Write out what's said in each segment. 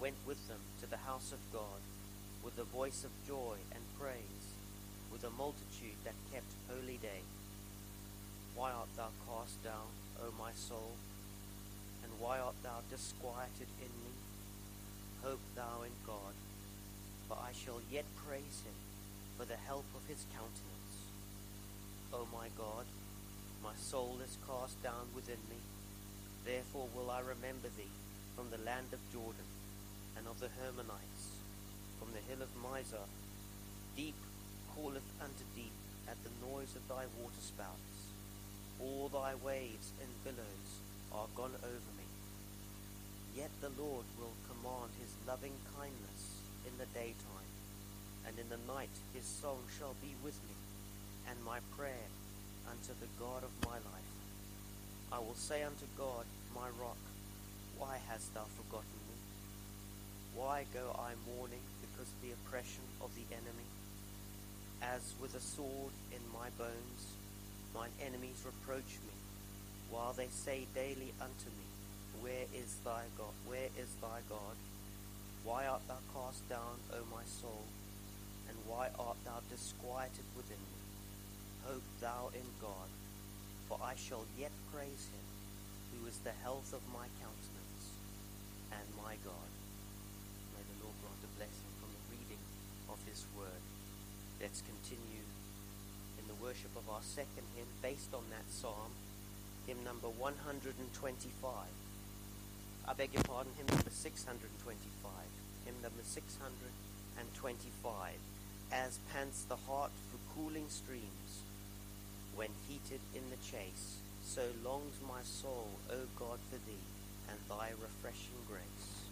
Went with them to the house of God, with the voice of joy and praise, with a multitude that kept holy day. Why art thou cast down, O my soul? And why art thou disquieted in me? Hope thou in God for I shall yet praise him for the help of his countenance. O my God, my soul is cast down within me. Therefore will I remember thee from the land of Jordan and of the Hermonites, from the hill of Mizar. Deep calleth unto deep at the noise of thy waterspouts. All thy waves and billows are gone over me. Yet the Lord will command his loving kindness in the daytime, and in the night his song shall be with me, and my prayer unto the God of my life. I will say unto God, my rock, why hast thou forgotten? Why go I mourning because of the oppression of the enemy? As with a sword in my bones, mine enemies reproach me, while they say daily unto me, Where is thy God? Where is thy God? Why art thou cast down, O my soul? And why art thou disquieted within me? Hope thou in God, for I shall yet praise him, who is the health of my countenance and my God. May the Lord grant a blessing from the reading of his word. Let's continue in the worship of our second hymn based on that psalm, hymn number 125. I beg your pardon, hymn number 625 hymn number 625, as pants the heart for cooling streams, when heated in the chase, so longs my soul, O God, for thee, and thy refreshing grace.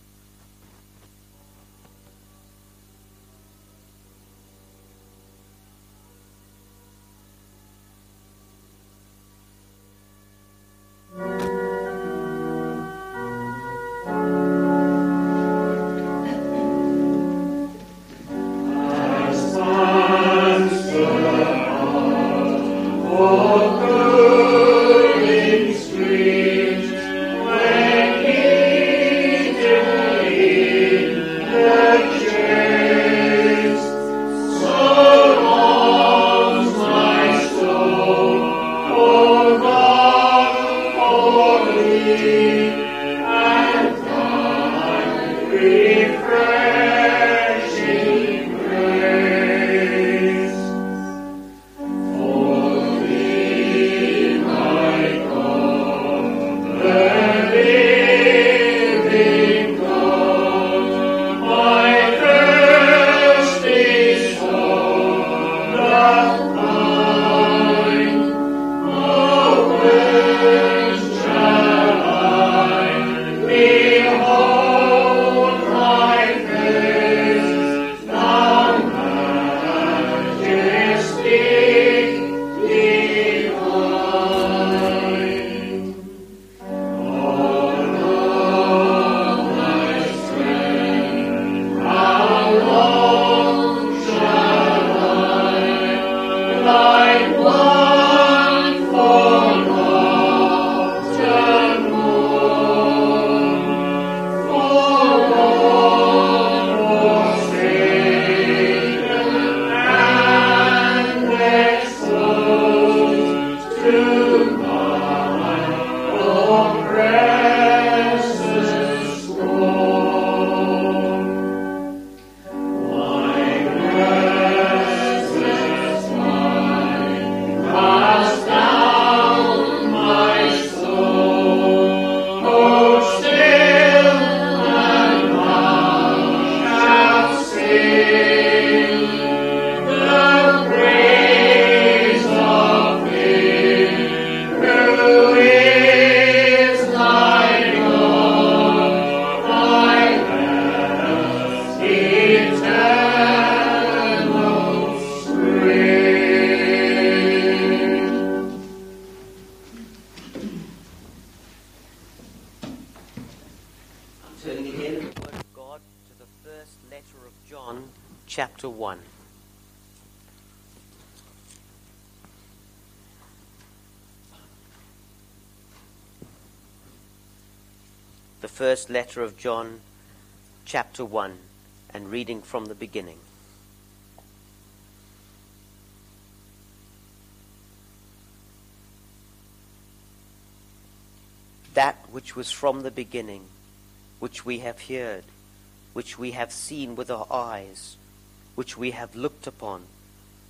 light. John, chapter 1, and reading from the beginning. That which was from the beginning, which we have heard, which we have seen with our eyes, which we have looked upon,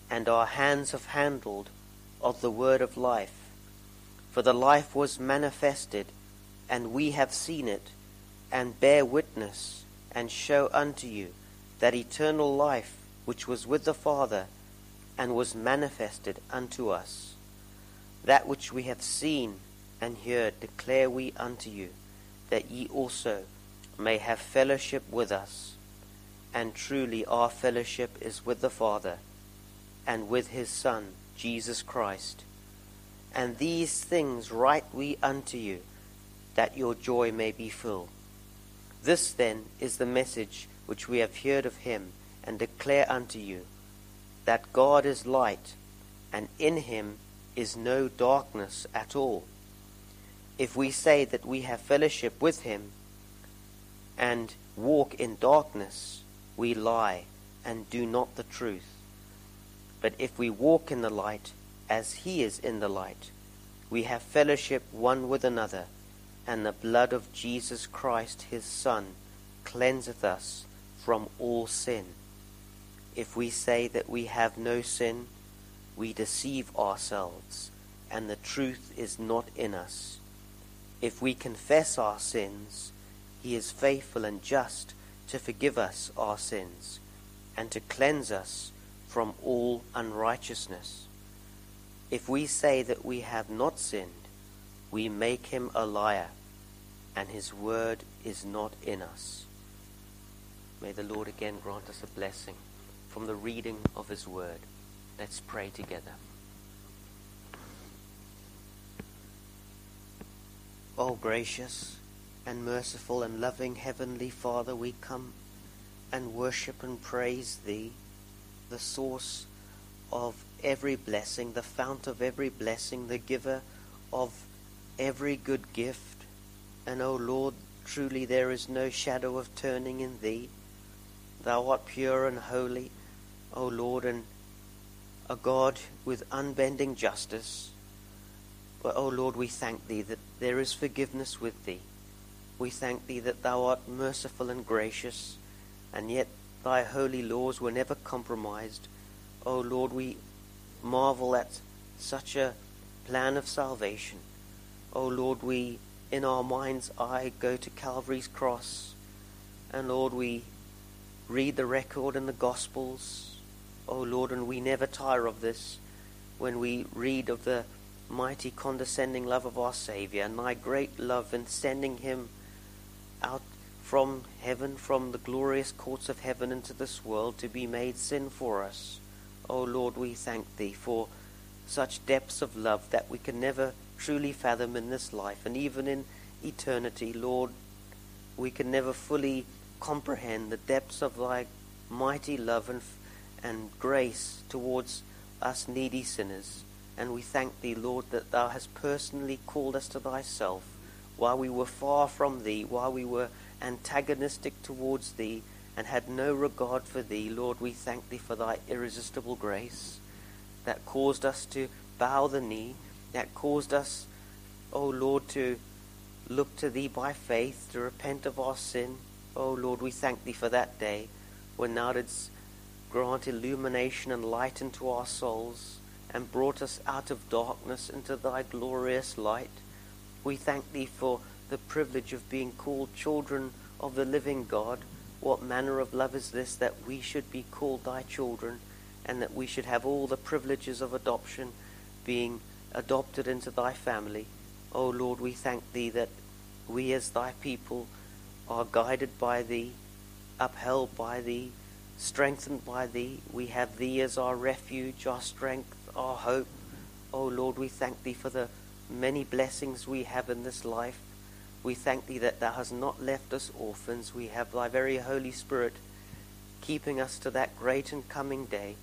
and our hands have handled of the word of life. For the life was manifested, and we have seen it, and bear witness, and show unto you that eternal life which was with the Father, and was manifested unto us. That which we have seen and heard declare we unto you, that ye also may have fellowship with us and truly our fellowship is with the Father and with his Son, Jesus Christ. And these things write we unto you, that your joy may be full. This then is the message which we have heard of him, and declare unto you, that God is light, and in him is no darkness at all. If we say that we have fellowship with him, and walk in darkness, we lie and do not the truth. But if we walk in the light, as he is in the light, we have fellowship one with another, and the blood of Jesus Christ his Son cleanseth us from all sin. If we say that we have no sin, we deceive ourselves, and the truth is not in us. If we confess our sins, he is faithful and just to forgive us our sins and to cleanse us from all unrighteousness. If we say that we have not sinned, we make him a liar, and his word is not in us. May the Lord again grant us a blessing from the reading of his word. Let's pray together. O oh, gracious, and merciful and loving Heavenly Father, we come and worship and praise Thee, the source of every blessing, the fount of every blessing, the giver of every good gift. And, O Lord, truly there is no shadow of turning in Thee. Thou art pure and holy, O Lord, and a God with unbending justice. But, O Lord, we thank Thee that there is forgiveness with Thee we thank thee that thou art merciful and gracious, and yet thy holy laws were never compromised. O Lord, we marvel at such a plan of salvation. O Lord, we in our mind's eye go to Calvary's cross, and Lord, we read the record in the Gospels. O Lord, and we never tire of this when we read of the mighty condescending love of our Saviour and thy great love in sending him out from heaven, from the glorious courts of heaven into this world to be made sin for us. O oh Lord, we thank Thee for such depths of love that we can never truly fathom in this life and even in eternity. Lord, we can never fully comprehend the depths of Thy mighty love and, and grace towards us needy sinners. And we thank Thee, Lord, that Thou hast personally called us to Thyself while we were far from thee, while we were antagonistic towards thee, and had no regard for thee, Lord, we thank thee for thy irresistible grace that caused us to bow the knee, that caused us, O oh Lord, to look to thee by faith, to repent of our sin. O oh Lord, we thank thee for that day when thou didst grant illumination and light into our souls and brought us out of darkness into thy glorious light. We thank thee for the privilege of being called children of the living God. What manner of love is this that we should be called thy children and that we should have all the privileges of adoption being adopted into thy family. O oh Lord, we thank thee that we as thy people are guided by thee, upheld by thee, strengthened by thee. We have thee as our refuge, our strength, our hope. O oh Lord, we thank thee for the many blessings we have in this life. We thank thee that thou hast not left us orphans. We have thy very Holy Spirit keeping us to that great and coming day.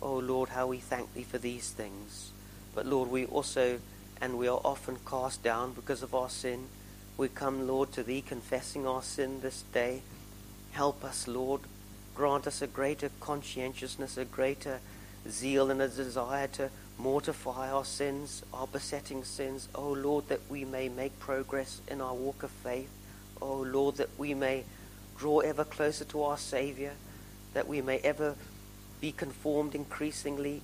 Oh Lord, how we thank thee for these things. But Lord, we also, and we are often cast down because of our sin. We come, Lord, to thee confessing our sin this day. Help us, Lord. Grant us a greater conscientiousness, a greater zeal, and a desire to mortify our sins, our besetting sins. Oh Lord, that we may make progress in our walk of faith. Oh Lord, that we may draw ever closer to our Savior, that we may ever be conformed increasingly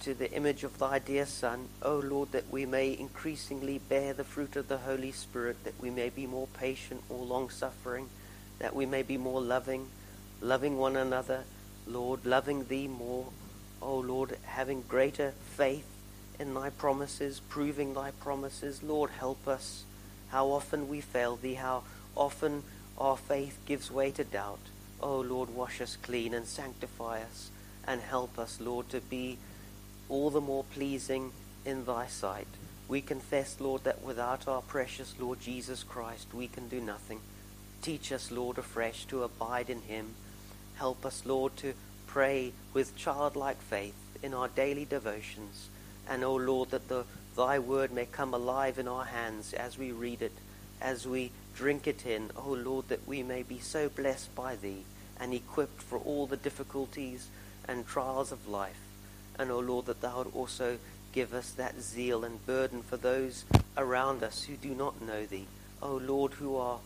to the image of thy dear Son. O Lord, that we may increasingly bear the fruit of the Holy Spirit, that we may be more patient, more long suffering, that we may be more loving, loving one another, Lord, loving thee more. O Lord, having greater faith in thy promises, proving thy promises. Lord, help us. How often we fail thee, how often our faith gives way to doubt. O Lord, wash us clean and sanctify us and help us, Lord, to be all the more pleasing in thy sight. We confess, Lord, that without our precious Lord Jesus Christ, we can do nothing. Teach us, Lord, afresh to abide in him. Help us, Lord, to pray with childlike faith in our daily devotions. And, O Lord, that the, thy word may come alive in our hands as we read it, as we drink it in. O Lord, that we may be so blessed by thee and equipped for all the difficulties and trials of life. And, O oh Lord, that Thou would also give us that zeal and burden for those around us who do not know Thee. O oh Lord, who are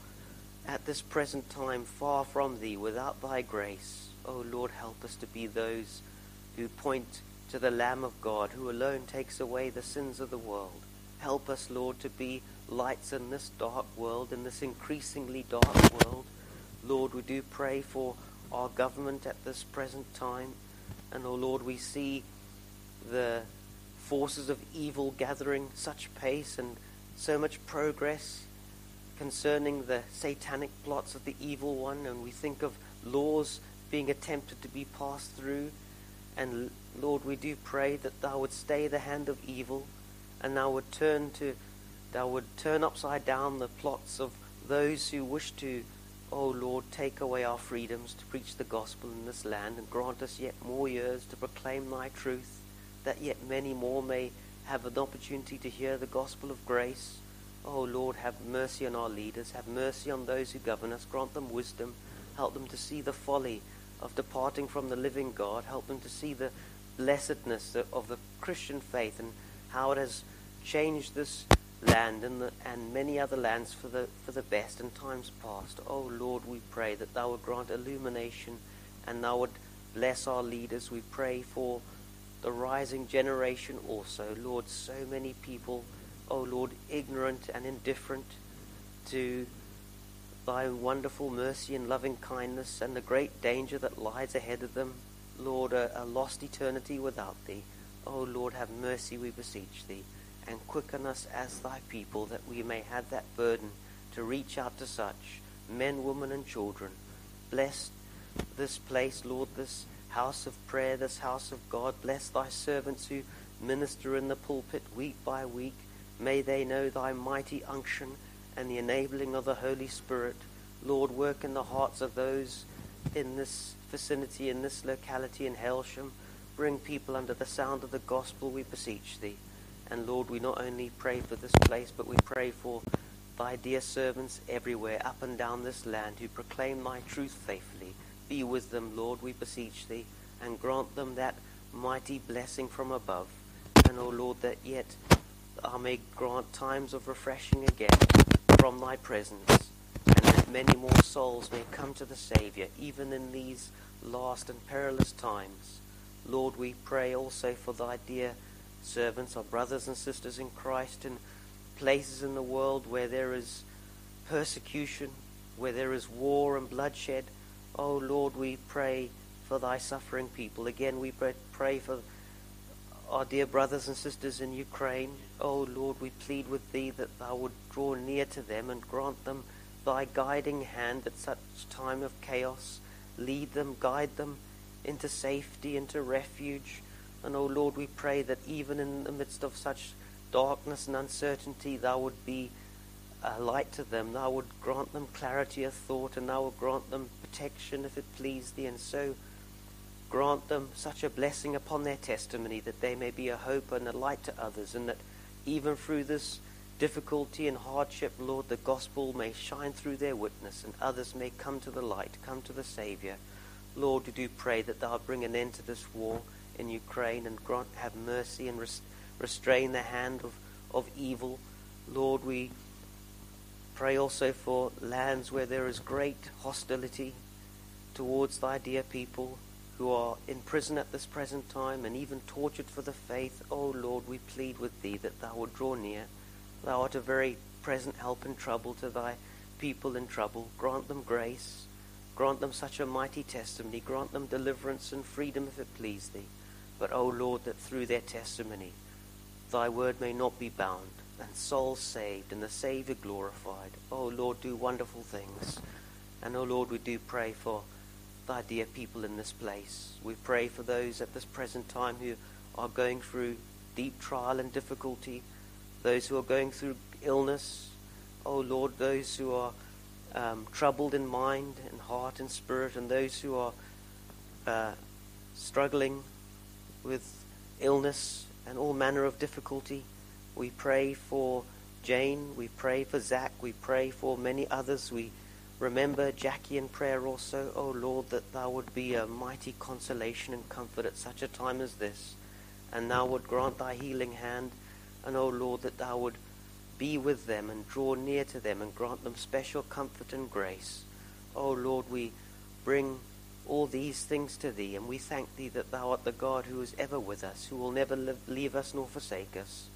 at this present time far from Thee without Thy grace. O oh Lord, help us to be those who point to the Lamb of God, who alone takes away the sins of the world. Help us, Lord, to be lights in this dark world, in this increasingly dark world. Lord, we do pray for our government at this present time. And, oh Lord, we see the forces of evil gathering such pace and so much progress concerning the satanic plots of the evil one, and we think of laws being attempted to be passed through. And Lord, we do pray that Thou would stay the hand of evil, and Thou would turn to, Thou would turn upside down the plots of those who wish to, oh Lord, take away our freedoms to preach the gospel in this land, and grant us yet more years to proclaim Thy truth that yet many more may have an opportunity to hear the gospel of grace. Oh Lord, have mercy on our leaders. Have mercy on those who govern us. Grant them wisdom. Help them to see the folly of departing from the living God. Help them to see the blessedness of the Christian faith and how it has changed this land and, the, and many other lands for the, for the best in times past. Oh Lord, we pray that Thou would grant illumination and Thou would bless our leaders. We pray for the rising generation also. Lord, so many people, oh Lord, ignorant and indifferent to thy wonderful mercy and loving kindness and the great danger that lies ahead of them. Lord, a, a lost eternity without thee. Oh Lord, have mercy, we beseech thee, and quicken us as thy people that we may have that burden to reach out to such men, women, and children. Bless this place, Lord, this house of prayer, this house of God. Bless thy servants who minister in the pulpit week by week. May they know thy mighty unction and the enabling of the Holy Spirit. Lord, work in the hearts of those in this vicinity, in this locality in Hailsham. Bring people under the sound of the gospel, we beseech thee. And Lord, we not only pray for this place, but we pray for thy dear servants everywhere, up and down this land, who proclaim thy truth faithfully. Be with them, Lord, we beseech thee, and grant them that mighty blessing from above. And, O Lord, that yet I may grant times of refreshing again from thy presence, and that many more souls may come to the Saviour, even in these last and perilous times. Lord, we pray also for thy dear servants, our brothers and sisters in Christ, in places in the world where there is persecution, where there is war and bloodshed. Oh Lord, we pray for thy suffering people. Again, we pray for our dear brothers and sisters in Ukraine. Oh Lord, we plead with thee that thou would draw near to them and grant them thy guiding hand at such time of chaos. Lead them, guide them into safety, into refuge. And oh Lord, we pray that even in the midst of such darkness and uncertainty, thou would be a light to them. Thou would grant them clarity of thought, and thou would grant them protection if it please thee, and so grant them such a blessing upon their testimony that they may be a hope and a light to others, and that even through this difficulty and hardship, Lord, the gospel may shine through their witness, and others may come to the light, come to the Savior. Lord, we do pray that thou bring an end to this war in Ukraine and grant have mercy and restrain the hand of, of evil. Lord, we Pray also for lands where there is great hostility towards thy dear people who are in prison at this present time and even tortured for the faith. O Lord, we plead with thee that thou would draw near. Thou art a very present help in trouble to thy people in trouble. Grant them grace. Grant them such a mighty testimony. Grant them deliverance and freedom if it please thee. But, O Lord, that through their testimony thy word may not be bound and souls saved and the Savior glorified. Oh Lord, do wonderful things. And oh Lord, we do pray for thy dear people in this place. We pray for those at this present time who are going through deep trial and difficulty, those who are going through illness. Oh Lord, those who are um, troubled in mind and heart and spirit, and those who are uh, struggling with illness and all manner of difficulty. We pray for Jane. We pray for Zach. We pray for many others. We remember Jackie in prayer also. O Lord, that thou would be a mighty consolation and comfort at such a time as this. And thou would grant thy healing hand. And, O Lord, that thou would be with them and draw near to them and grant them special comfort and grace. O Lord, we bring all these things to thee, and we thank thee that thou art the God who is ever with us, who will never leave us nor forsake us.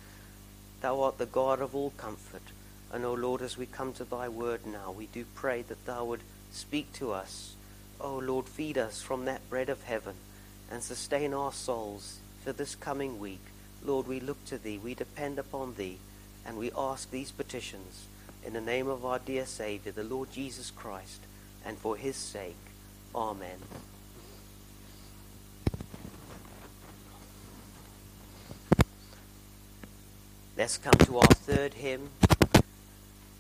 Thou art the God of all comfort. And, O Lord, as we come to thy word now, we do pray that thou would speak to us. O Lord, feed us from that bread of heaven and sustain our souls for this coming week. Lord, we look to thee, we depend upon thee, and we ask these petitions in the name of our dear Savior, the Lord Jesus Christ, and for his sake. Amen. Let's come to our third hymn,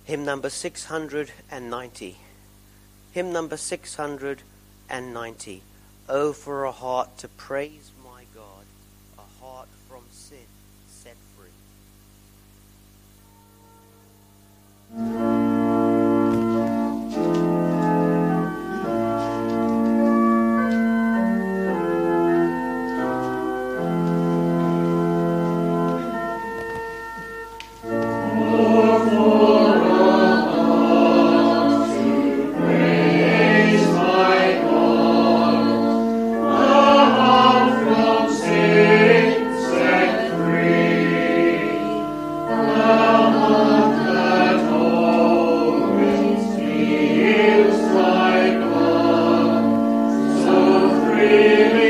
hymn number 690. Hymn number 690. Oh, for a heart to praise my God, a heart from sin set free. Spirit.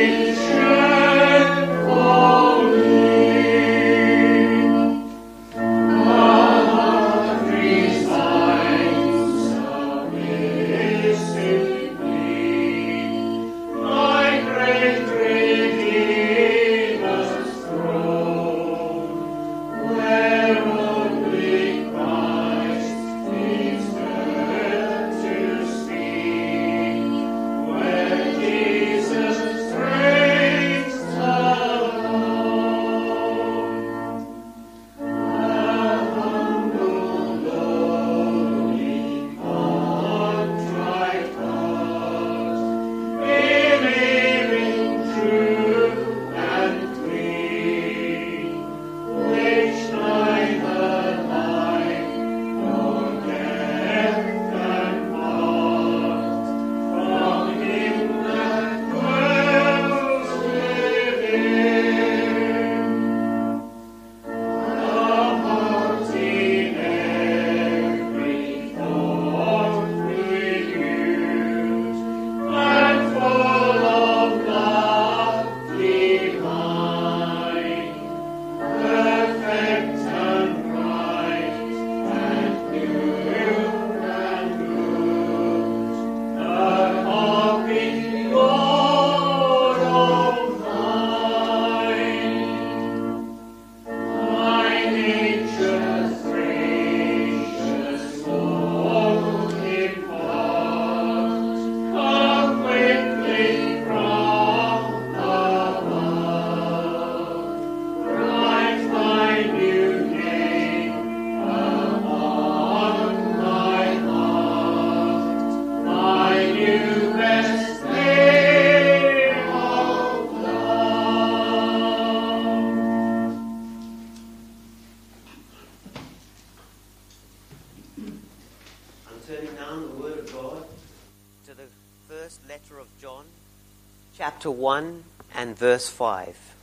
Chapter 1 and verse 5.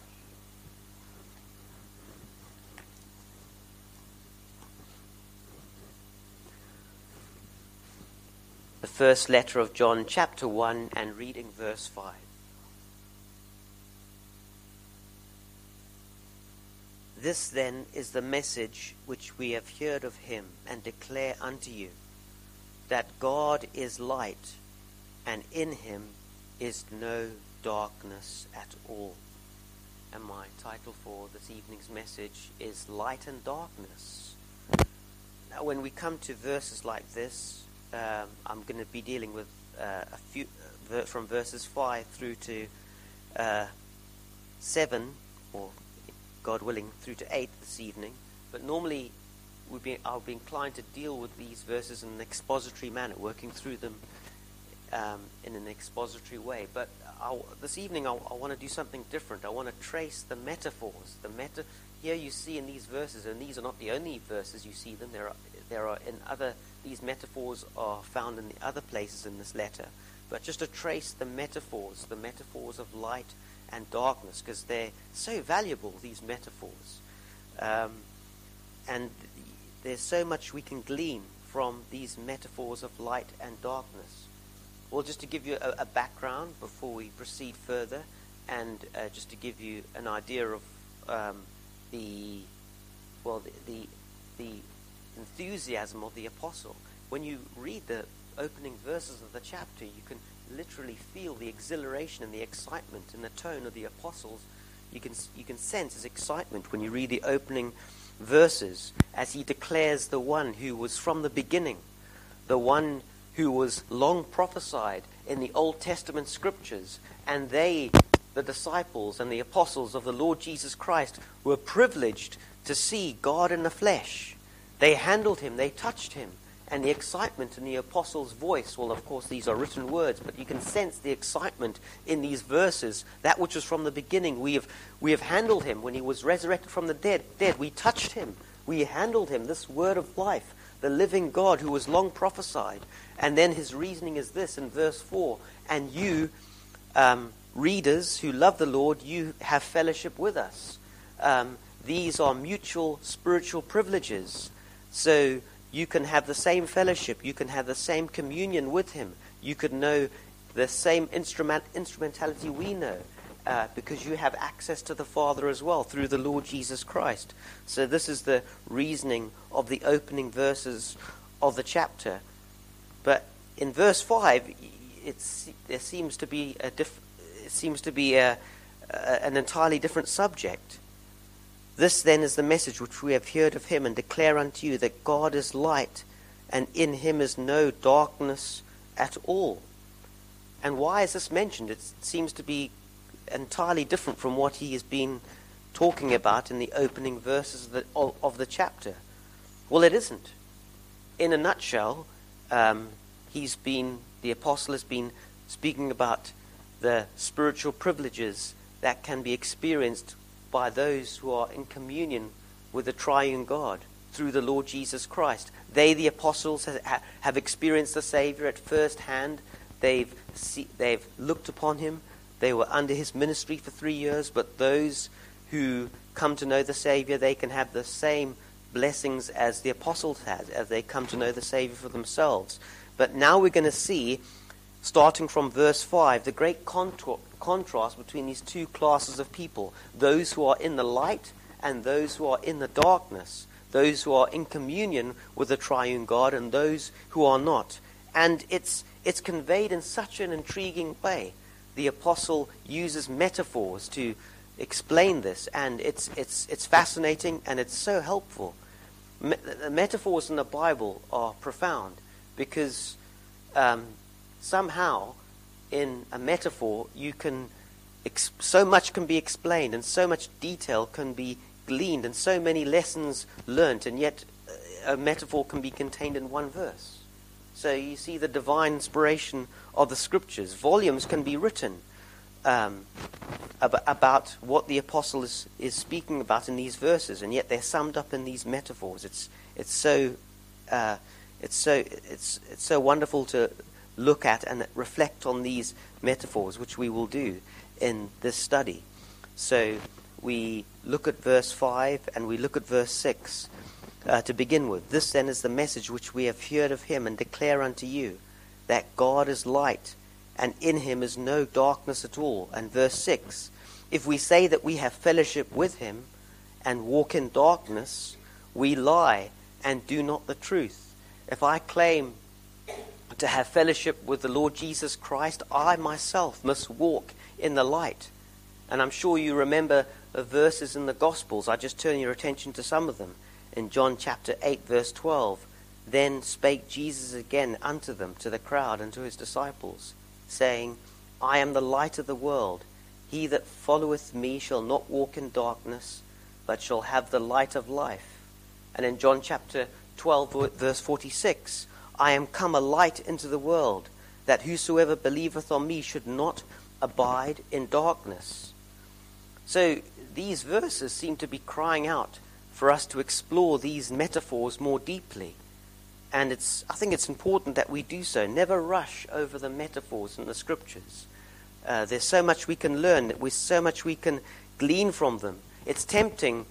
The first letter of John, chapter 1, and reading verse 5. This then is the message which we have heard of him and declare unto you that God is light, and in him is no darkness at all. And my title for this evening's message is Light and Darkness. Now, when we come to verses like this, um, I'm going to be dealing with uh, a few uh, from verses 5 through to uh, 7, or God willing, through to 8 this evening. But normally, be, I'll be inclined to deal with these verses in an expository manner, working through them um, in an expository way. But I'll, this evening, I'll, I want to do something different. I want to trace the metaphors. The meta here you see in these verses, and these are not the only verses you see them. There are there are in other these metaphors are found in the other places in this letter. But just to trace the metaphors, the metaphors of light and darkness because they're so valuable, these metaphors. Um, and there's so much we can glean from these metaphors of light and darkness. Well, just to give you a, a background before we proceed further, and uh, just to give you an idea of um, the well, the, the, the enthusiasm of the apostle. When you read the opening verses of the chapter, you can literally feel the exhilaration and the excitement in the tone of the apostles. You can, you can sense his excitement when you read the opening verses as he declares the one who was from the beginning, the one who was long prophesied in the Old Testament scriptures, and they, the disciples and the apostles of the Lord Jesus Christ, were privileged to see God in the flesh. They handled him, they touched him, and the excitement in the apostles' voice. Well, of course, these are written words, but you can sense the excitement in these verses. That which was from the beginning, we have, we have handled him when he was resurrected from the dead. Dead, we touched him, we handled him. This word of life, the living God who was long prophesied. And then his reasoning is this in verse four: And you, um, readers who love the Lord, you have fellowship with us. Um, these are mutual spiritual privileges. So you can have the same fellowship, you can have the same communion with Him, you could know the same instrument, instrumentality we know. Uh, because you have access to the Father as well through the Lord Jesus Christ. So, this is the reasoning of the opening verses of the chapter. But in verse 5, it's, there seems to be, a diff, it seems to be a, a, an entirely different subject. This then is the message which we have heard of him and declare unto you that God is light, and in him is no darkness at all. And why is this mentioned? It seems to be entirely different from what he has been talking about in the opening verses of the, of, the chapter. Well, it isn't. In a nutshell, um, he's been, the apostle has been speaking about the spiritual privileges that can be experienced by those who are in communion with the triune God through the Lord Jesus Christ. They, the apostles, have experienced the Savior at first hand. They've, see, they've looked upon him. They were under his ministry for three years, but those who come to know the Savior, they can have the same blessings as the apostles had, as they come to know the Savior for themselves. But now we're going to see, starting from verse 5, the great contour, contrast between these two classes of people those who are in the light and those who are in the darkness, those who are in communion with the triune God and those who are not. And it's, it's conveyed in such an intriguing way. The apostle uses metaphors to explain this, and it's, it's, it's fascinating and it's so helpful. Me- the metaphors in the Bible are profound because um, somehow in a metaphor, you can ex- so much can be explained and so much detail can be gleaned and so many lessons learnt, and yet uh, a metaphor can be contained in one verse. So you see the divine inspiration of the scriptures. Volumes can be written um, ab- about what the apostle is, is speaking about in these verses, and yet they're summed up in these metaphors. It's, it's so uh, it's so, it's, it's so wonderful to look at and reflect on these metaphors, which we will do in this study. So we look at verse 5 and we look at verse 6 uh, to begin with. This then is the message which we have heard of him and declare unto you that God is light and in him is no darkness at all. And verse 6 If we say that we have fellowship with him and walk in darkness, we lie and do not the truth. If I claim to have fellowship with the Lord Jesus Christ, I myself must walk in the light. And I'm sure you remember the verses in the Gospels. I just turn your attention to some of them. In John chapter 8, verse 12, then spake Jesus again unto them, to the crowd, and to his disciples, saying, I am the light of the world. He that followeth me shall not walk in darkness, but shall have the light of life. And in John chapter 12, verse 46, I am come a light into the world, that whosoever believeth on me should not abide in darkness. So these verses seem to be crying out for us to explore these metaphors more deeply. And it's, I think it's important that we do so. Never rush over the metaphors in the scriptures. Uh, there's so much we can learn, there's so much we can glean from them. It's tempting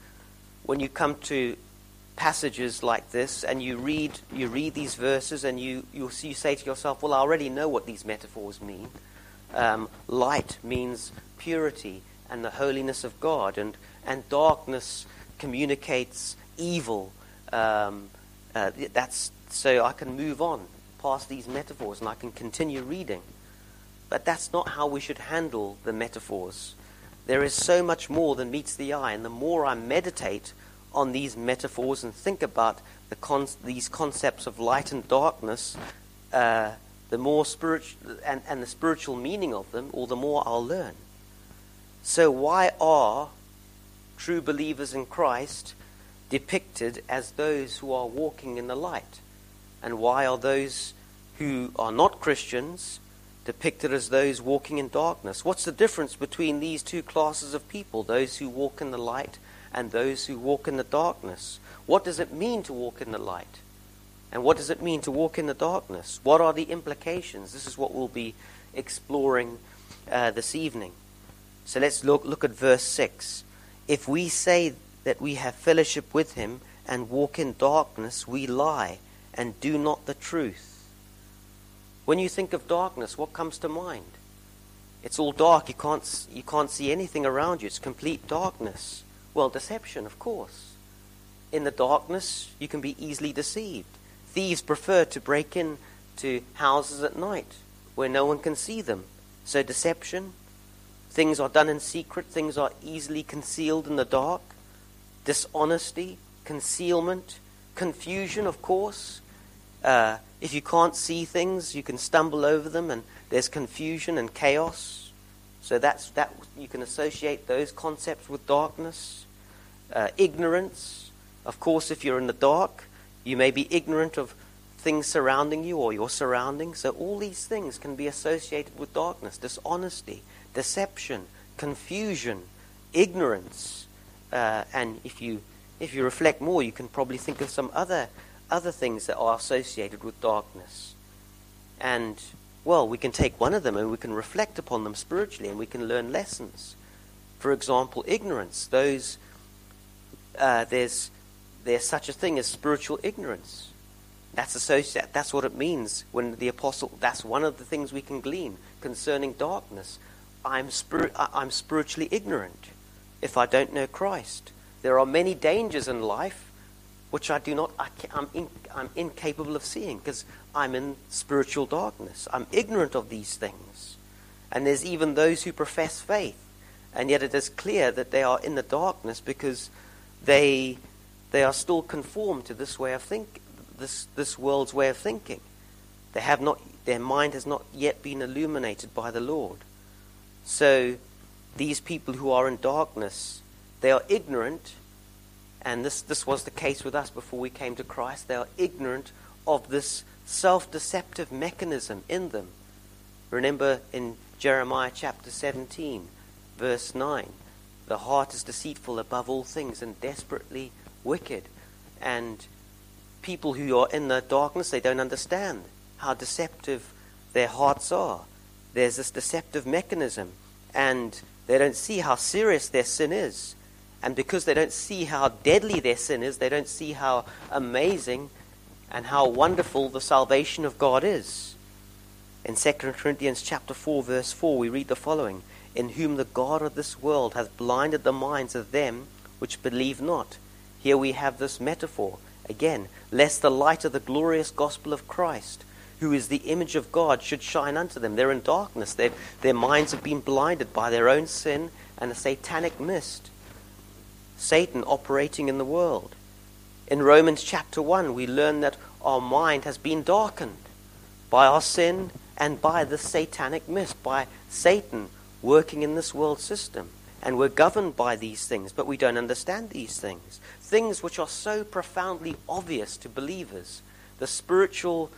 when you come to passages like this and you read, you read these verses and you, you, you say to yourself, well, I already know what these metaphors mean. Um, light means purity and the holiness of God, and, and darkness communicates evil. Um, uh, that's so I can move on past these metaphors and I can continue reading. But that's not how we should handle the metaphors. There is so much more than meets the eye, and the more I meditate on these metaphors and think about the con- these concepts of light and darkness, uh, the more spiritual and, and the spiritual meaning of them, or the more I'll learn. So why are true believers in Christ depicted as those who are walking in the light? And why are those who are not Christians depicted as those walking in darkness? What's the difference between these two classes of people, those who walk in the light and those who walk in the darkness. What does it mean to walk in the light? And what does it mean to walk in the darkness? What are the implications? This is what we'll be exploring uh, this evening. So let's look, look at verse 6. If we say that we have fellowship with him and walk in darkness, we lie and do not the truth. When you think of darkness, what comes to mind? It's all dark. You can't, you can't see anything around you. It's complete darkness. Well, deception, of course. In the darkness, you can be easily deceived. Thieves prefer to break in to houses at night where no one can see them. So, deception, things are done in secret, things are easily concealed in the dark. Dishonesty, concealment, confusion, of course. Uh, if you can't see things, you can stumble over them, and there's confusion and chaos. So that's that. You can associate those concepts with darkness uh, ignorance. Of course, if you're in the dark, you may be ignorant of things surrounding you or your surroundings. So, all these things can be associated with darkness dishonesty, deception, confusion, ignorance. Uh, and if you, if you reflect more, you can probably think of some other, other things that are associated with darkness. And, well, we can take one of them and we can reflect upon them spiritually and we can learn lessons. For example, ignorance. Those uh, there's, there's such a thing as spiritual ignorance. That's associated, that's what it means when the apostle, that's one of the things we can glean concerning darkness. I'm, spirit, I'm spiritually ignorant if I don't know Christ. There are many dangers in life which I do not, I am in, I'm incapable of seeing because I'm in spiritual darkness. I'm ignorant of these things. And there's even those who profess faith, and yet it is clear that they are in the darkness because they, they are still conformed to this way of think, this, this world's way of thinking. They have not, their mind has not yet been illuminated by the Lord. So these people who are in darkness, they are ignorant, and this, this was the case with us before we came to Christ. They are ignorant of this self deceptive mechanism in them. Remember in Jeremiah chapter 17, verse 9. The heart is deceitful above all things and desperately wicked. And people who are in the darkness, they don't understand how deceptive their hearts are. There's this deceptive mechanism, and they don't see how serious their sin is. And because they don't see how deadly their sin is, they don't see how amazing and how wonderful the salvation of God is. In 2 Corinthians chapter 4 verse 4 we read the following, in whom the God of this world hath blinded the minds of them which believe not. Here we have this metaphor again, lest the light of the glorious gospel of Christ, who is the image of God, should shine unto them. They're in darkness. They've, their minds have been blinded by their own sin and a satanic mist. Satan operating in the world. In Romans chapter 1, we learn that our mind has been darkened by our sin and by the satanic mist, by Satan working in this world system. And we're governed by these things, but we don't understand these things. Things which are so profoundly obvious to believers, the spiritual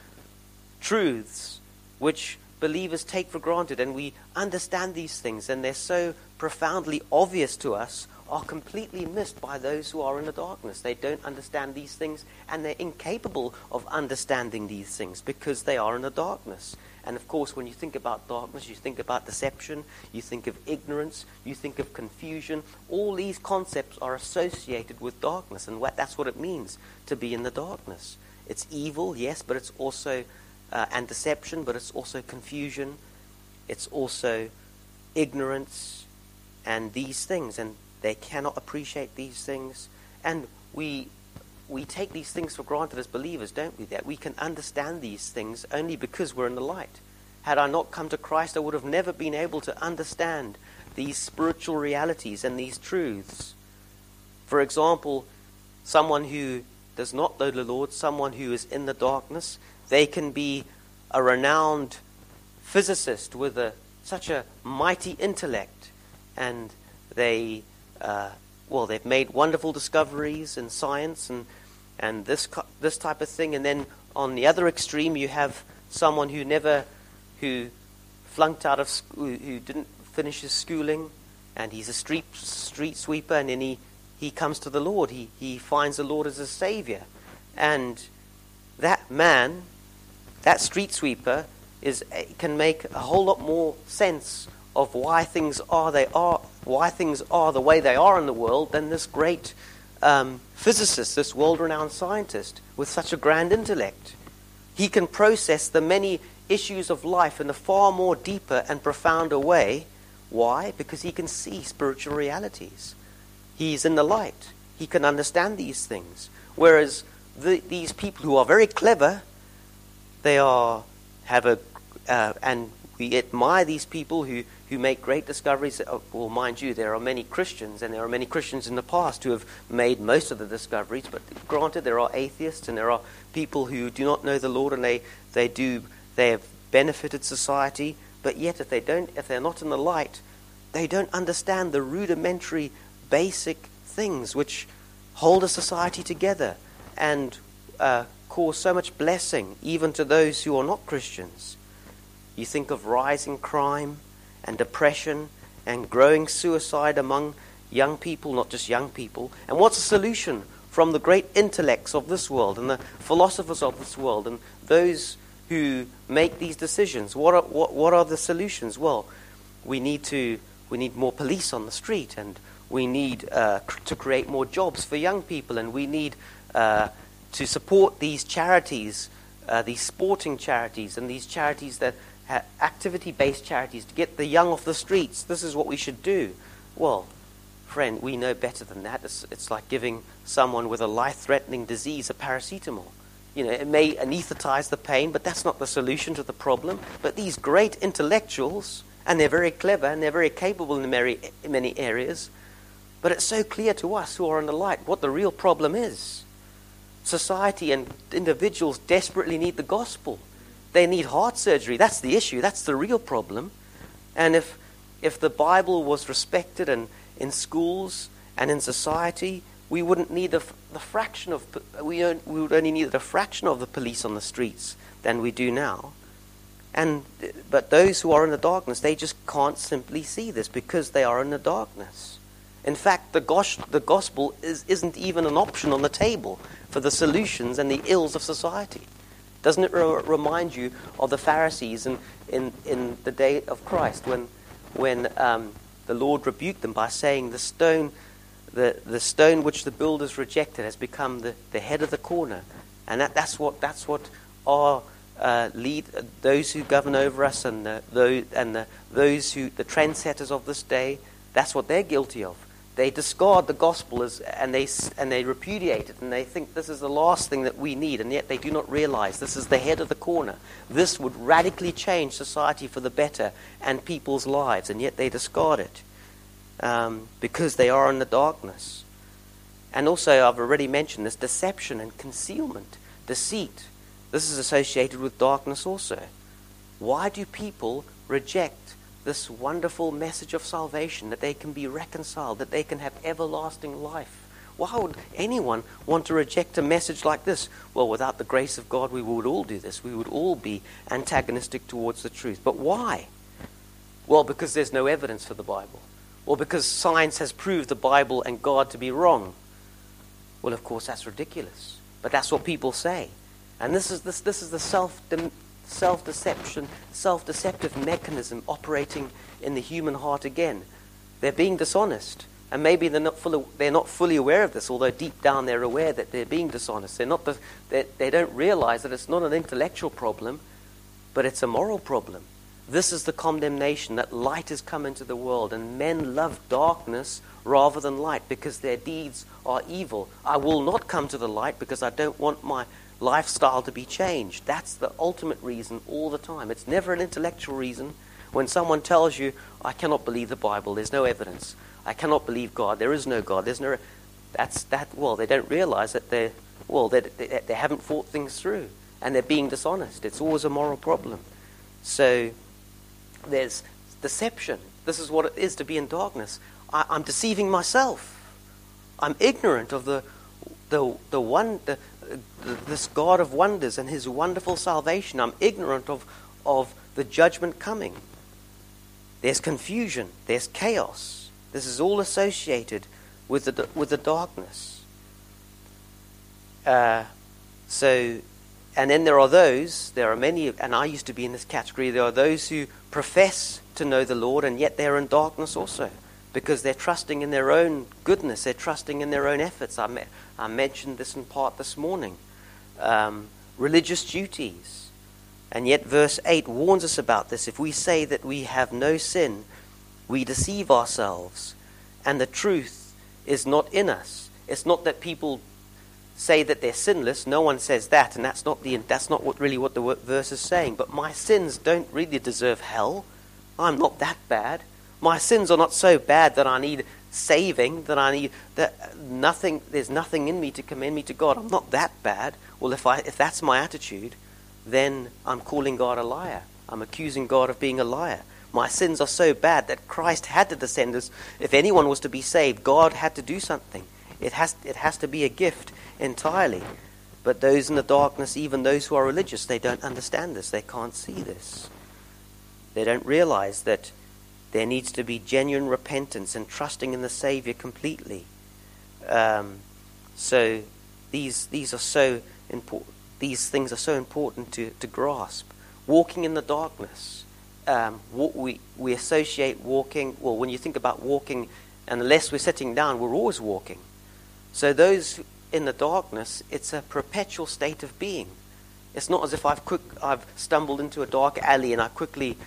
truths which believers take for granted, and we understand these things, and they're so profoundly obvious to us, are completely missed by those who are in the darkness. They don't understand these things, and they're incapable of understanding these things because they are in the darkness. And of course, when you think about darkness, you think about deception, you think of ignorance, you think of confusion. All these concepts are associated with darkness, and that's what it means to be in the darkness. It's evil, yes, but it's also, uh, and deception, but it's also confusion. It's also ignorance and these things. And they cannot appreciate these things. And we, we take these things for granted as believers, don't we? That we can understand these things only because we're in the light. Had I not come to Christ, I would have never been able to understand these spiritual realities and these truths. For example, someone who does not know the Lord, someone who is in the darkness, they can be a renowned physicist with a, such a mighty intellect, and they uh, well, they've made wonderful discoveries in science and, and this, this type of thing. And then on the other extreme, you have someone who never, who flunked out of school, who didn't finish his schooling, and he's a street, street sweeper, and then he, he comes to the Lord. He, he finds the Lord as a savior. And that man, that street sweeper, is, can make a whole lot more sense of why things are they are, why things are the way they are in the world, than this great um, physicist, this world-renowned scientist with such a grand intellect. He can process the many issues of life in a far more deeper and profounder way. Why? Because he can see spiritual realities. He's in the light. He can understand these things. Whereas the, these people who are very clever, they are have a uh, and we admire these people who, who make great discoveries. Uh, well, mind you, there are many Christians, and there are many Christians in the past who have made most of the discoveries. But granted, there are atheists, and there are people who do not know the Lord, and they, they do they have benefited society. But yet, if they don't, if they're not in the light, they don't understand the rudimentary, basic things which hold a society together and uh, cause so much blessing, even to those who are not Christians. You think of rising crime and depression and growing suicide among young people, not just young people. And what's the solution from the great intellects of this world and the philosophers of this world and those who make these decisions? What are, what, what are the solutions? Well, we need to we need more police on the street and we need uh, cr- to create more jobs for young people and we need uh, to support these charities, uh, these sporting charities and these charities that activity based charities to get the young off the streets. This is what we should do. Well, friend, we know better than that. It's, it's like giving someone with a life threatening disease a paracetamol. You know, it may anesthetize the pain, but that's not the solution to the problem. But these great intellectuals, and they're very clever and they're very capable in many, in many areas, but it's so clear to us who are in the light what the real problem is. Society and individuals desperately need the gospel. They need heart surgery. That's the issue. That's the real problem. And if, if the Bible was respected and in schools and in society, we wouldn't need a, the fraction of we, we would only need a fraction of the police on the streets than we do now. And but those who are in the darkness, they just can't simply see this because they are in the darkness. In fact, the, gos- the gospel is, isn't even an option on the table for the solutions and the ills of society. Doesn't it re- remind you of the Pharisees in, in, in the day of Christ when, when um, the Lord rebuked them by saying, The stone, the, the stone which the builders rejected has become the, the head of the corner. And that, that's, what, that's what our uh, lead, uh, those who govern over us and, the, those, and the, those who, the trendsetters of this day, that's what they're guilty of. They discard the gospel as, and, they, and they repudiate it, and they think this is the last thing that we need, and yet they do not realize this is the head of the corner. This would radically change society for the better and people's lives, and yet they discard it um, because they are in the darkness. And also, I've already mentioned this deception and concealment, deceit. This is associated with darkness also. Why do people reject this wonderful message of salvation, that they can be reconciled, that they can have everlasting life. Why would anyone want to reject a message like this? Well, without the grace of God, we would all do this. We would all be antagonistic towards the truth. But why? Well, because there's no evidence for the Bible. Or because science has proved the Bible and God to be wrong. Well, of course, that's ridiculous. But that's what people say. And this is, this, this is the self self deception, self deceptive mechanism operating in the human heart again. They're being dishonest. And maybe they're not, fully, they're not fully aware of this, although deep down they're aware that they're being dishonest. They're not the, they, they don't realize that it's not an intellectual problem, but it's a moral problem. This is the condemnation that light has come into the world, and men love darkness rather than light because their deeds are evil. I will not come to the light because I don't want my lifestyle to be changed. That's the ultimate reason all the time. It's never an intellectual reason. When someone tells you, I cannot believe the Bible, there's no evidence. I cannot believe God, there is no God, there's no. That's that. Well, they don't realize that they're. Well, they, they, they haven't thought things through and they're being dishonest. It's always a moral problem. So there's deception. This is what it is to be in darkness. I, am deceiving myself. I'm ignorant of the, the, the, one, the, this God of wonders and his wonderful salvation. I'm ignorant of, of the judgment coming. There's confusion, there's chaos. This is all associated with the, with the darkness. Uh, so, and then there are those, there are many, and I used to be in this category, there are those who profess to know the Lord and yet they're in darkness also because they're trusting in their own goodness, they're trusting in their own efforts. I, I mentioned this in part this morning. Um, religious duties. And yet, verse 8 warns us about this. If we say that we have no sin, we deceive ourselves, and the truth is not in us. It's not that people say that they're sinless. No one says that, and that's not, the, that's not what, really what the verse is saying. But my sins don't really deserve hell. I'm not that bad. My sins are not so bad that I need saving, that I need that nothing there's nothing in me to commend me to God. I'm not that bad. Well if I if that's my attitude, then I'm calling God a liar. I'm accusing God of being a liar. My sins are so bad that Christ had to descend us. if anyone was to be saved, God had to do something. It has it has to be a gift entirely. But those in the darkness, even those who are religious, they don't understand this. They can't see this. They don't realize that there needs to be genuine repentance and trusting in the Savior completely. Um, so these these are so important. These things are so important to, to grasp. Walking in the darkness. Um, we, we associate walking, well, when you think about walking, unless we're sitting down, we're always walking. So, those in the darkness, it's a perpetual state of being. It's not as if I've, quick, I've stumbled into a dark alley and I quickly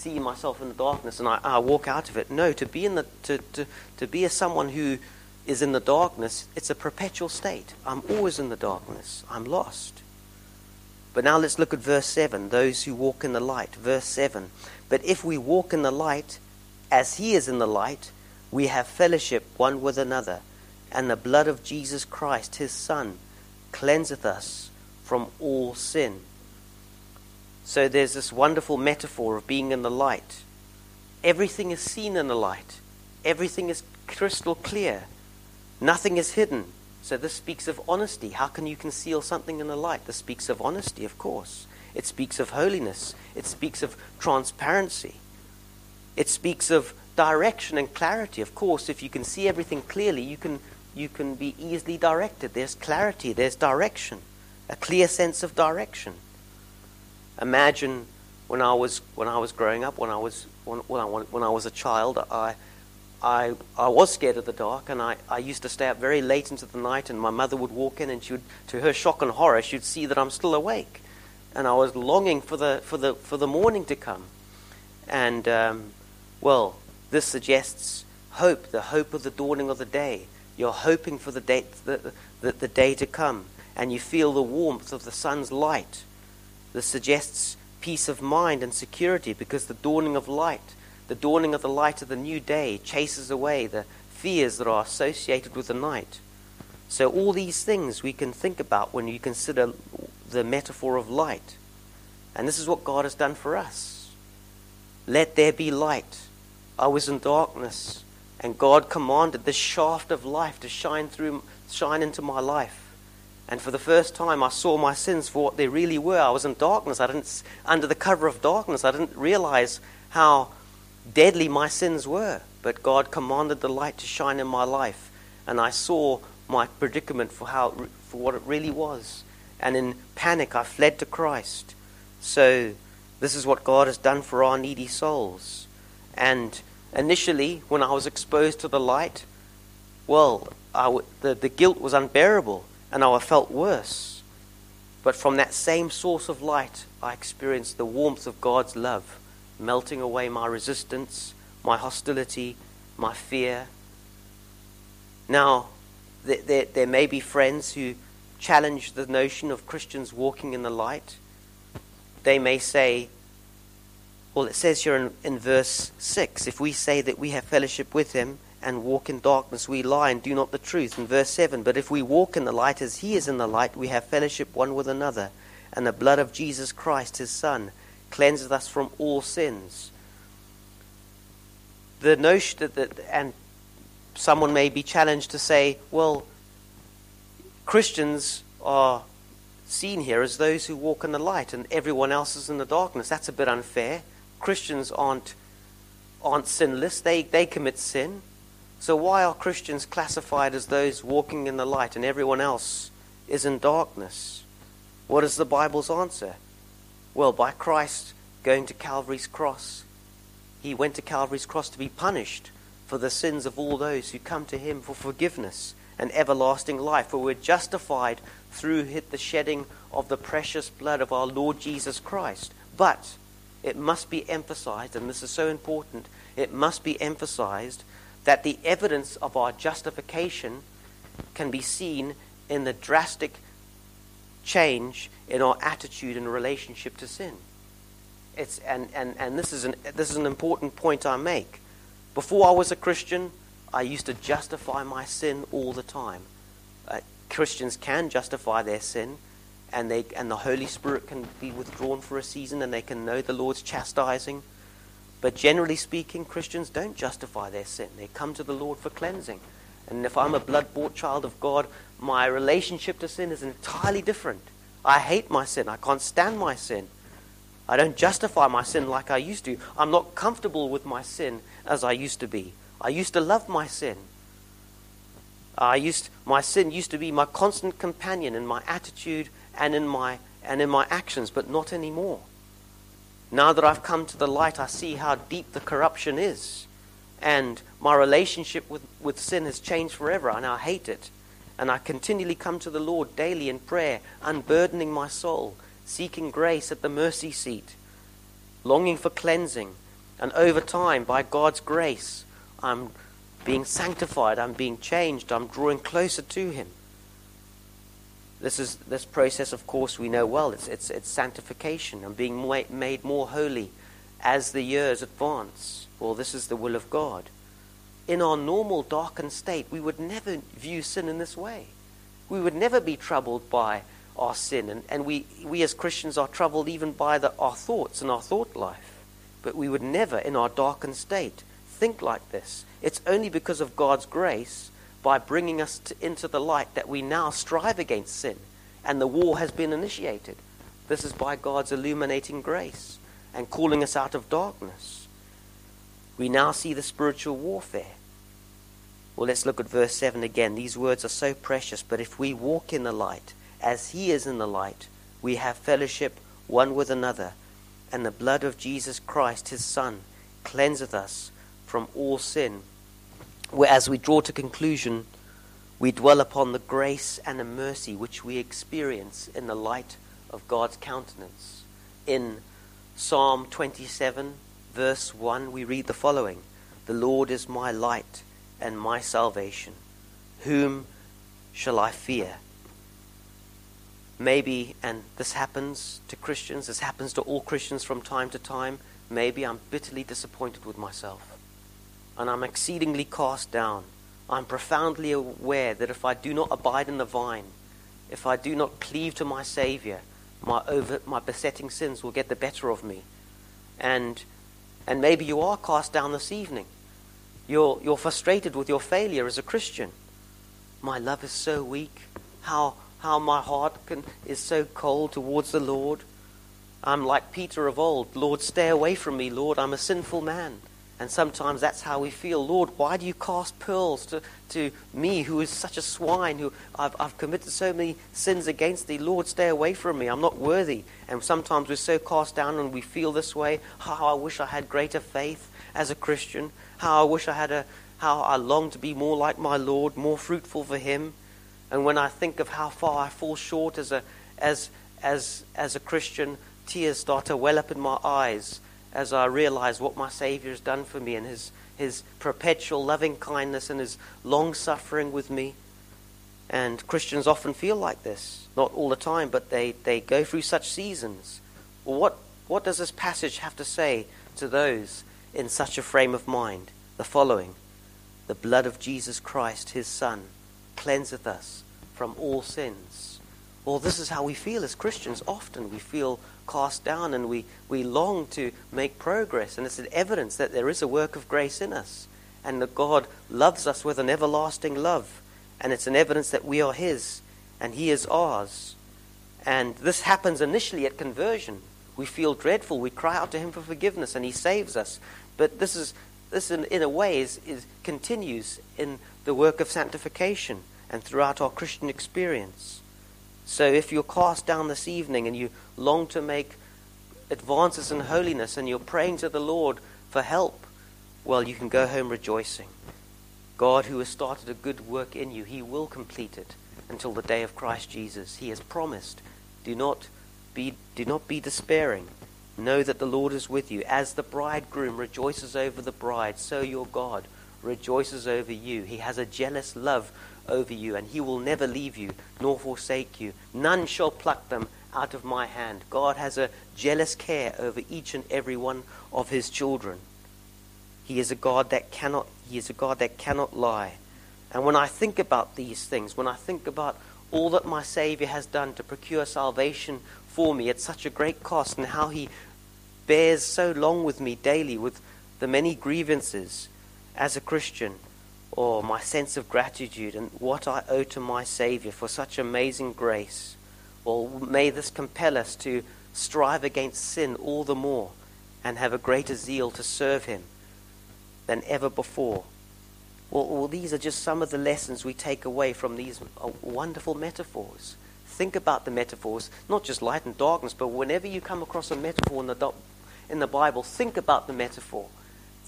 see myself in the darkness and I, I walk out of it. No, to be in the to, to, to be as someone who is in the darkness, it's a perpetual state. I'm always in the darkness. I'm lost. But now let's look at verse 7. Those who walk in the light. Verse 7. But if we walk in the light, as he is in the light, we have fellowship one with another. And the blood of Jesus Christ, his Son, cleanseth us from all sin. So there's this wonderful metaphor of being in the light. Everything is seen in the light, everything is crystal clear, nothing is hidden. So this speaks of honesty. How can you conceal something in the light? This speaks of honesty, of course. It speaks of holiness. It speaks of transparency. It speaks of direction and clarity. Of course, if you can see everything clearly, you can, you can be easily directed. There's clarity, there's direction, a clear sense of direction. Imagine when I was, when I was growing up, when I was, when, when, I, when I was a child, I, I, I was scared of the dark, and I, I used to stay up very late into the night, and my mother would walk in, and she would, to her shock and horror, she'd see that I'm still awake. And I was longing for the, for the, for the morning to come. And, um, well, this suggests hope, the hope of the dawning of the day. You're hoping for the day, the, the, the day to come, and you feel the warmth of the sun's light. This suggests peace of mind and security because the dawning of light the dawning of the light of the new day chases away the fears that are associated with the night. So, all these things we can think about when you consider the metaphor of light. And this is what God has done for us. Let there be light. I was in darkness, and God commanded this shaft of life to shine through, shine into my life. And for the first time, I saw my sins for what they really were. I was in darkness. I didn't, under the cover of darkness, I didn't realize how deadly my sins were. But God commanded the light to shine in my life, and I saw my predicament for how for what it really was. And in panic, I fled to Christ. So, this is what God has done for our needy souls. And initially, when I was exposed to the light, well, the, the guilt was unbearable, and I felt worse. But from that same source of light, I experienced the warmth of God's love melting away my resistance, my hostility, my fear. Now, there, there, there, may be friends who challenge the notion of Christians walking in the light. They may say, well, it says here in, in verse 6 if we say that we have fellowship with him and walk in darkness, we lie and do not the truth. In verse 7, but if we walk in the light as he is in the light, we have fellowship one with another, and the blood of Jesus Christ, his Son, cleanses us from all sins. The notion that, that, and someone may be challenged to say, well, Christians are seen here as those who walk in the light and everyone else is in the darkness. That's a bit unfair. Christians aren't, aren't sinless, they, they commit sin. So why are Christians classified as those walking in the light and everyone else is in darkness? What is the Bible's answer? Well, by Christ going to Calvary's cross, he went to Calvary's cross to be punished for the sins of all those who come to him for forgiveness and everlasting life. For we're justified through the shedding of the precious blood of our Lord Jesus Christ. But it must be emphasized, and this is so important, it must be emphasized that the evidence of our justification can be seen in the drastic change in our attitude and relationship to sin. It's, and and, and this, is an, this is an important point I make. Before I was a Christian, I used to justify my sin all the time. Uh, Christians can justify their sin, and, they, and the Holy Spirit can be withdrawn for a season, and they can know the Lord's chastising. But generally speaking, Christians don't justify their sin. They come to the Lord for cleansing. And if I'm a blood bought child of God, my relationship to sin is entirely different. I hate my sin. I can't stand my sin. I don't justify my sin like I used to. I'm not comfortable with my sin as I used to be. I used to love my sin. I used my sin used to be my constant companion in my attitude and in my and in my actions, but not anymore. Now that I've come to the light, I see how deep the corruption is. And my relationship with, with sin has changed forever. I now hate it. And I continually come to the Lord daily in prayer, unburdening my soul, seeking grace at the mercy seat, longing for cleansing. And over time, by God's grace, I'm being sanctified, I'm being changed, I'm drawing closer to Him. This is this process, of course, we know well. It's, it's, it's sanctification. I'm being made more holy as the years advance. Well, this is the will of God in our normal darkened state, we would never view sin in this way. We would never be troubled by our sin. And, and we, we as Christians are troubled even by the, our thoughts and our thought life. But we would never, in our darkened state, think like this. It's only because of God's grace, by bringing us to, into the light, that we now strive against sin. And the war has been initiated. This is by God's illuminating grace and calling us out of darkness. we now see the spiritual warfare. Well, let's look at verse 7 again. These words are so precious, but if we walk in the light, as he is in the light, we have fellowship one with another, and the blood of Jesus Christ, his Son, cleanseth us from all sin. Whereas we draw to conclusion, we dwell upon the grace and the mercy which we experience in the light of God's countenance. In Psalm 27, verse 1, we read the following The Lord is my light and my salvation. Whom shall I fear? Maybe, and this happens to Christians, this happens to all Christians from time to time, maybe I'm bitterly disappointed with myself. And I'm exceedingly cast down. I'm profoundly aware that if I do not abide in the vine, if I do not cleave to my Savior, my, over, my besetting sins will get the better of me. And, and maybe you are cast down this evening. You're, you're frustrated with your failure as a Christian. My love is so weak. How, how my heart can, is so cold towards the Lord. I'm like Peter of old. Lord, stay away from me, Lord. I'm a sinful man. And sometimes that's how we feel. Lord, why do you cast pearls to, to me who is such a swine, who I've, I've committed so many sins against thee? Lord, stay away from me. I'm not worthy. And sometimes we're so cast down and we feel this way. How I wish I had greater faith as a Christian. How I wish I had a, how I long to be more like my Lord, more fruitful for him. And when I think of how far I fall short as a, as, as, as a Christian, tears start to well up in my eyes as I realize what my Savior has done for me and his, his perpetual loving kindness and his long suffering with me. And Christians often feel like this. Not all the time, but they, they go through such seasons. Well, what, what does this passage have to say to those in such a frame of mind? The following The blood of Jesus Christ, his Son, cleanseth us from all sins. Well, this is how we feel as Christians often. We feel cast down and we, we long to make progress. And it's an evidence that there is a work of grace in us and that God loves us with an everlasting love. And it's an evidence that we are His and He is ours. And this happens initially at conversion. We feel dreadful. We cry out to Him for forgiveness and He saves us. But this is this in, in a way is, is continues in the work of sanctification and throughout our Christian experience. So if you're cast down this evening and you long to make advances in holiness and you're praying to the Lord for help, well, you can go home rejoicing. God, who has started a good work in you, he will complete it until the day of Christ Jesus. He has promised. Do not be, do not be despairing. Know that the Lord is with you. As the bridegroom rejoices over the bride, so your God rejoices over you. He has a jealous love over you, and he will never leave you nor forsake you. None shall pluck them out of my hand. God has a jealous care over each and every one of his children. He is a God that cannot he is a God that cannot lie. And when I think about these things, when I think about all that my Savior has done to procure salvation for me at such a great cost, and how he bears so long with me daily with the many grievances as a Christian, or my sense of gratitude and what I owe to my Savior for such amazing grace. Well, may this compel us to strive against sin all the more and have a greater zeal to serve Him than ever before. Well, well, these are just some of the lessons we take away from these uh, wonderful metaphors. Think about the metaphors, not just light and darkness, but whenever you come across a metaphor in the, in the Bible, think about the metaphor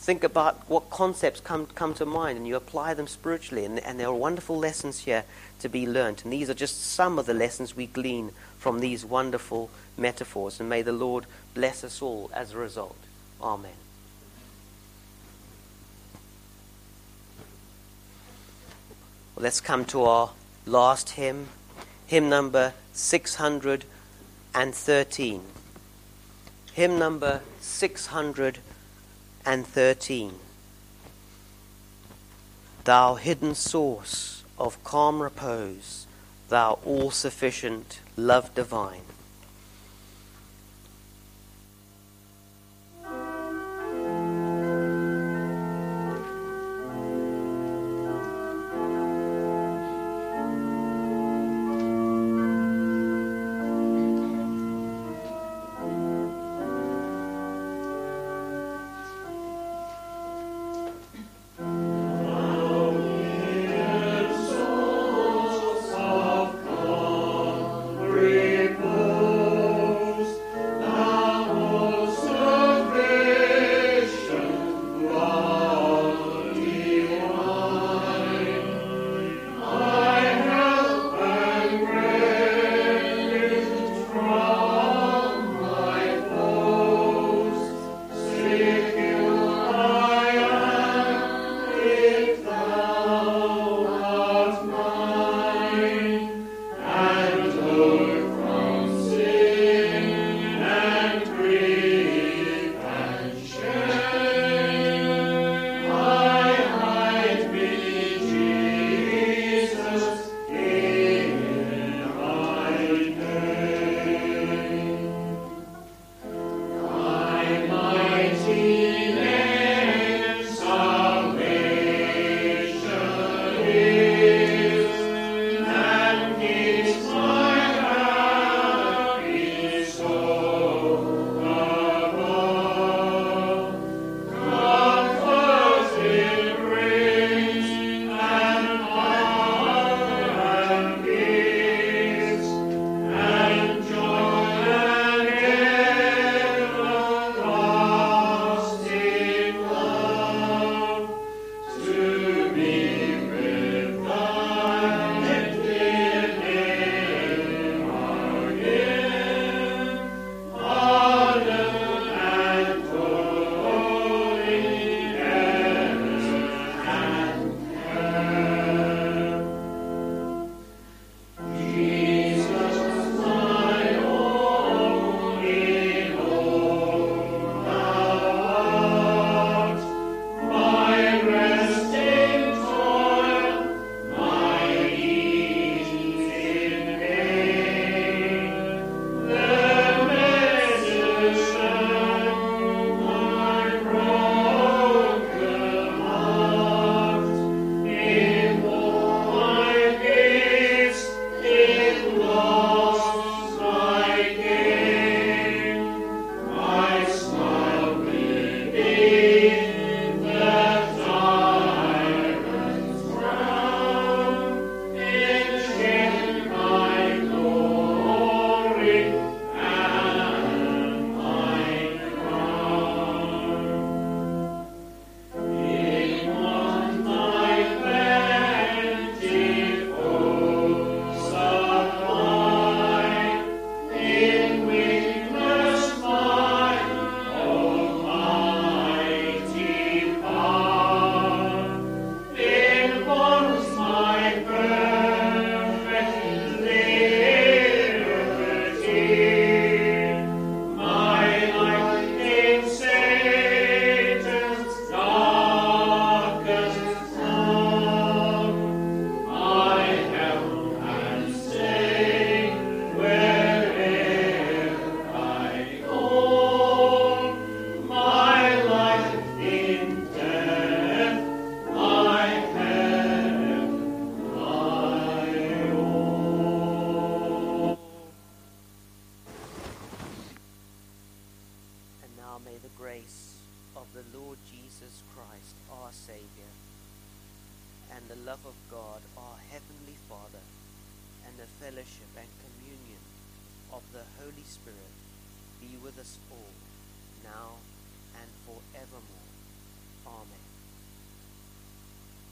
think about what concepts come, come to mind and you apply them spiritually. And, and there are wonderful lessons here to be learnt. And these are just some of the lessons we glean from these wonderful metaphors. And may the Lord bless us all as a result. Amen. Well, let's come to our last hymn, hymn number 613. Hymn number 613 and 13. Thou hidden source of calm repose, thou all sufficient love divine.